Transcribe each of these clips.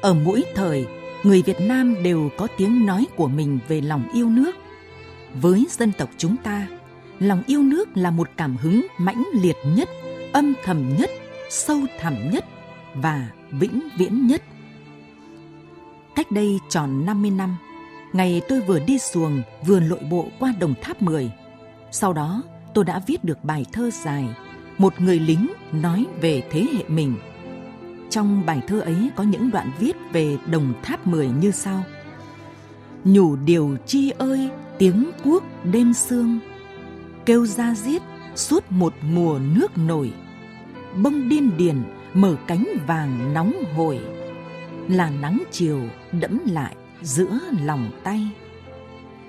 Ở mỗi thời, người Việt Nam đều có tiếng nói của mình về lòng yêu nước. Với dân tộc chúng ta, lòng yêu nước là một cảm hứng mãnh liệt nhất, âm thầm nhất, sâu thẳm nhất và vĩnh viễn nhất. Cách đây tròn 50 năm, ngày tôi vừa đi xuồng vừa lội bộ qua đồng tháp 10. Sau đó, tôi đã viết được bài thơ dài Một người lính nói về thế hệ mình. Trong bài thơ ấy có những đoạn viết về đồng tháp 10 như sau. Nhủ điều chi ơi, tiếng cuốc đêm sương, kêu ra giết suốt một mùa nước nổi. Bông điên điền mở cánh vàng nóng hổi, là nắng chiều đẫm lại giữa lòng tay.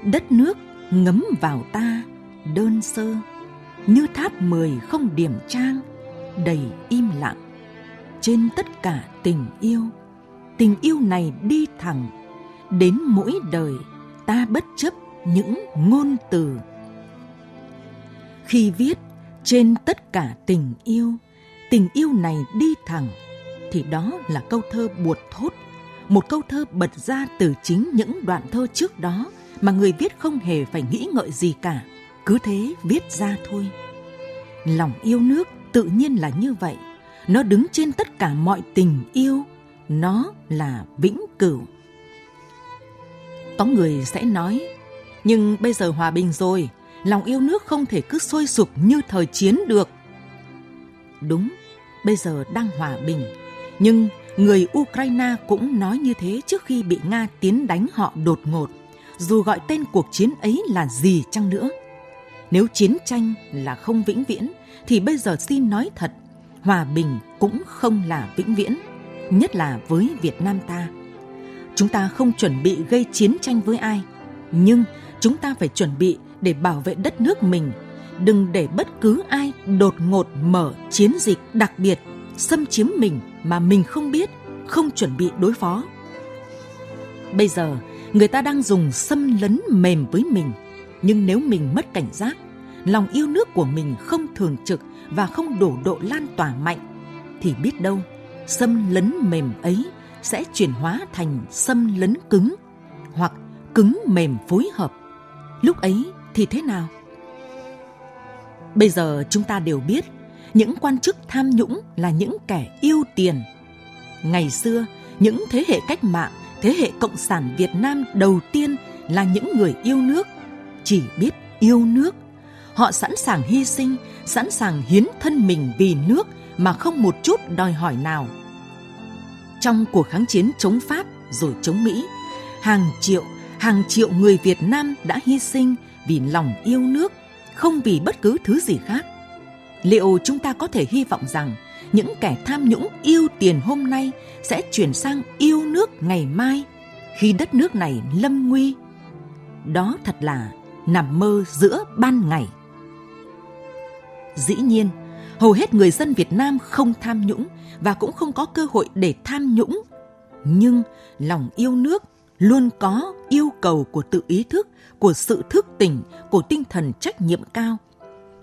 Đất nước ngấm vào ta đơn sơ như tháp mười không điểm trang đầy im lặng trên tất cả tình yêu. Tình yêu này đi thẳng, đến mỗi đời ta bất chấp những ngôn từ. Khi viết trên tất cả tình yêu tình yêu này đi thẳng, thì đó là câu thơ buột thốt, một câu thơ bật ra từ chính những đoạn thơ trước đó mà người viết không hề phải nghĩ ngợi gì cả, cứ thế viết ra thôi. Lòng yêu nước tự nhiên là như vậy nó đứng trên tất cả mọi tình yêu. Nó là vĩnh cửu. Có người sẽ nói, nhưng bây giờ hòa bình rồi, lòng yêu nước không thể cứ sôi sục như thời chiến được. Đúng, bây giờ đang hòa bình. Nhưng người ukraine cũng nói như thế trước khi bị nga tiến đánh họ đột ngột. Dù gọi tên cuộc chiến ấy là gì chăng nữa, nếu chiến tranh là không vĩnh viễn, thì bây giờ xin nói thật hòa bình cũng không là vĩnh viễn, nhất là với việt nam ta. Chúng ta không chuẩn bị gây chiến tranh với ai, nhưng chúng ta phải chuẩn bị để bảo vệ đất nước mình. Đừng để bất cứ ai đột ngột mở chiến dịch đặc biệt, xâm chiếm mình mà mình không biết, không chuẩn bị đối phó. Bây giờ, người ta đang dùng xâm lấn mềm với mình, nhưng nếu mình mất cảnh giác lòng yêu nước của mình không thường trực và không đổ độ lan tỏa mạnh, thì biết đâu, xâm lấn mềm ấy sẽ chuyển hóa thành xâm lấn cứng hoặc cứng mềm phối hợp. Lúc ấy thì thế nào? Bây giờ chúng ta đều biết, những quan chức tham nhũng là những kẻ yêu tiền. Ngày xưa, những thế hệ cách mạng, thế hệ cộng sản việt nam đầu tiên là những người yêu nước. Chỉ biết yêu nước họ sẵn sàng hy sinh, sẵn sàng hiến thân mình vì nước mà không một chút đòi hỏi nào. Trong cuộc kháng chiến chống pháp rồi chống mỹ, hàng triệu hàng triệu người việt nam đã hy sinh vì lòng yêu nước, không vì bất cứ thứ gì khác. Liệu chúng ta có thể hy vọng rằng những kẻ tham nhũng yêu tiền hôm nay sẽ chuyển sang yêu nước ngày mai khi đất nước này lâm nguy? Đó thật là nằm mơ giữa ban ngày dĩ nhiên, hầu hết người dân việt nam không tham nhũng và cũng không có cơ hội để tham nhũng. Nhưng lòng yêu nước luôn có yêu cầu của tự ý thức, của sự thức tỉnh, của tinh thần trách nhiệm cao.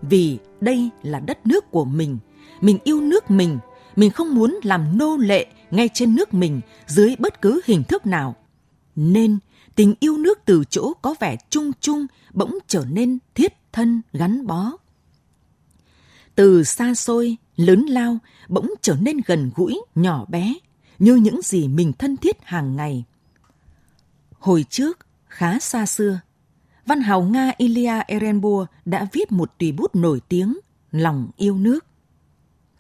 Vì đây là đất nước của mình mình yêu nước mình mình không muốn làm nô lệ ngay trên nước mình dưới bất cứ hình thức nào. Nên tình yêu nước từ chỗ có vẻ chung chung bỗng trở nên thiết thân gắn bó từ xa xôi lớn lao bỗng trở nên gần gũi nhỏ bé như những gì mình thân thiết hàng ngày hồi trước khá xa xưa văn hào nga ilia erenburg đã viết một tùy bút nổi tiếng lòng yêu nước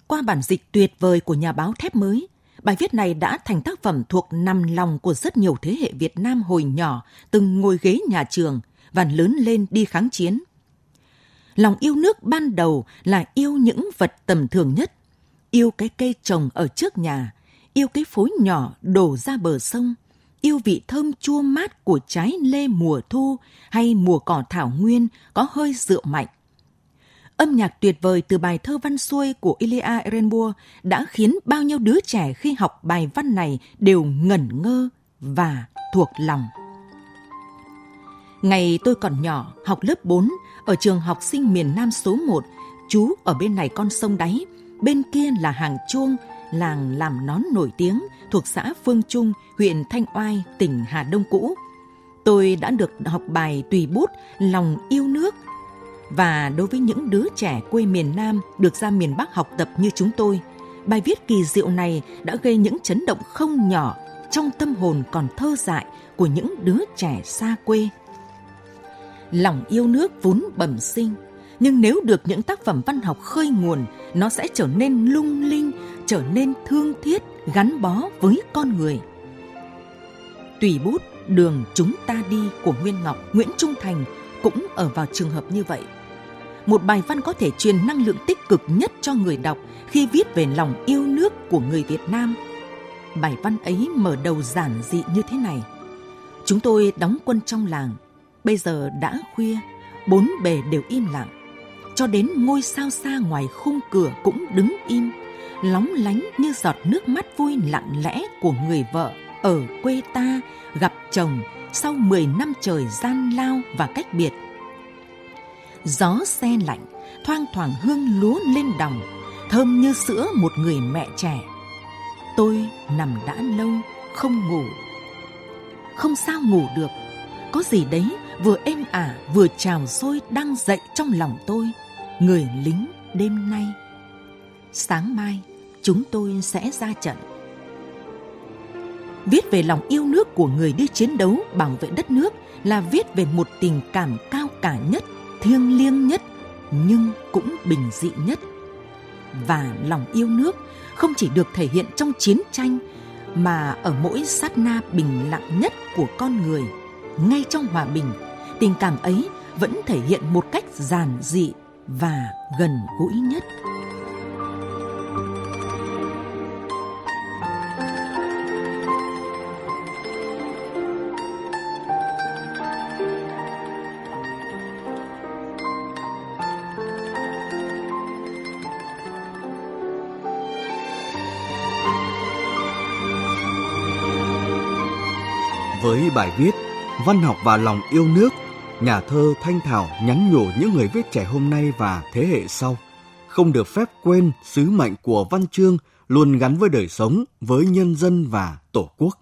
qua bản dịch tuyệt vời của nhà báo thép mới, bài viết này đã thành tác phẩm thuộc nằm lòng của rất nhiều thế hệ Việt Nam hồi nhỏ từng ngồi ghế nhà trường và lớn lên đi kháng chiến. Lòng yêu nước ban đầu là yêu những vật tầm thường nhất, yêu cái cây trồng ở trước nhà, yêu cái phối nhỏ đổ ra bờ sông, yêu vị thơm chua mát của trái lê mùa thu hay mùa cỏ thảo nguyên có hơi rượu mạnh Âm nhạc tuyệt vời từ bài thơ văn xuôi của Ilya Ehrenburg đã khiến bao nhiêu đứa trẻ khi học bài văn này đều ngẩn ngơ và thuộc lòng. Ngày tôi còn nhỏ, học lớp 4, ở trường học sinh miền Nam số 1, chú ở bên này con sông đáy, bên kia là hàng chuông, làng làm nón nổi tiếng thuộc xã Phương Trung, huyện Thanh Oai, tỉnh Hà Đông cũ. Tôi đã được học bài tùy bút Lòng yêu nước và đối với những đứa trẻ quê miền Nam được ra miền Bắc học tập như chúng tôi, bài viết kỳ diệu này đã gây những chấn động không nhỏ trong tâm hồn còn thơ dại của những đứa trẻ xa quê. Lòng yêu nước vốn bẩm sinh, nhưng nếu được những tác phẩm văn học khơi nguồn, nó sẽ trở nên lung linh, trở nên thương thiết, gắn bó với con người. Tùy bút Đường chúng ta đi của Nguyên Ngọc, Nguyễn Trung Thành cũng ở vào trường hợp như vậy. Một bài văn có thể truyền năng lượng tích cực nhất cho người đọc khi viết về lòng yêu nước của người Việt Nam. Bài văn ấy mở đầu giản dị như thế này. Chúng tôi đóng quân trong làng. Bây giờ đã khuya, bốn bề đều im lặng. Cho đến ngôi sao xa ngoài khung cửa cũng đứng im, lóng lánh như giọt nước mắt vui lặng lẽ của người vợ ở quê ta gặp chồng sau 10 năm trời gian lao và cách biệt. Gió xe lạnh, thoang thoảng hương lúa lên đồng, thơm như sữa một người mẹ trẻ. Tôi nằm đã lâu, không ngủ. Không sao ngủ được, có gì đấy vừa êm ả vừa trào sôi đang dậy trong lòng tôi, người lính đêm nay. Sáng mai, chúng tôi sẽ ra trận viết về lòng yêu nước của người đi chiến đấu bảo vệ đất nước là viết về một tình cảm cao cả nhất, thiêng liêng nhất, nhưng cũng bình dị nhất. Và lòng yêu nước không chỉ được thể hiện trong chiến tranh mà ở mỗi sát na bình lặng nhất của con người, ngay trong hòa bình, tình cảm ấy vẫn thể hiện một cách giản dị và gần gũi nhất. Với bài viết Văn học và lòng yêu nước, nhà thơ Thanh Thảo nhắn nhủ những người viết trẻ hôm nay và thế hệ sau không được phép quên sứ mệnh của văn chương luôn gắn với đời sống, với nhân dân và tổ quốc.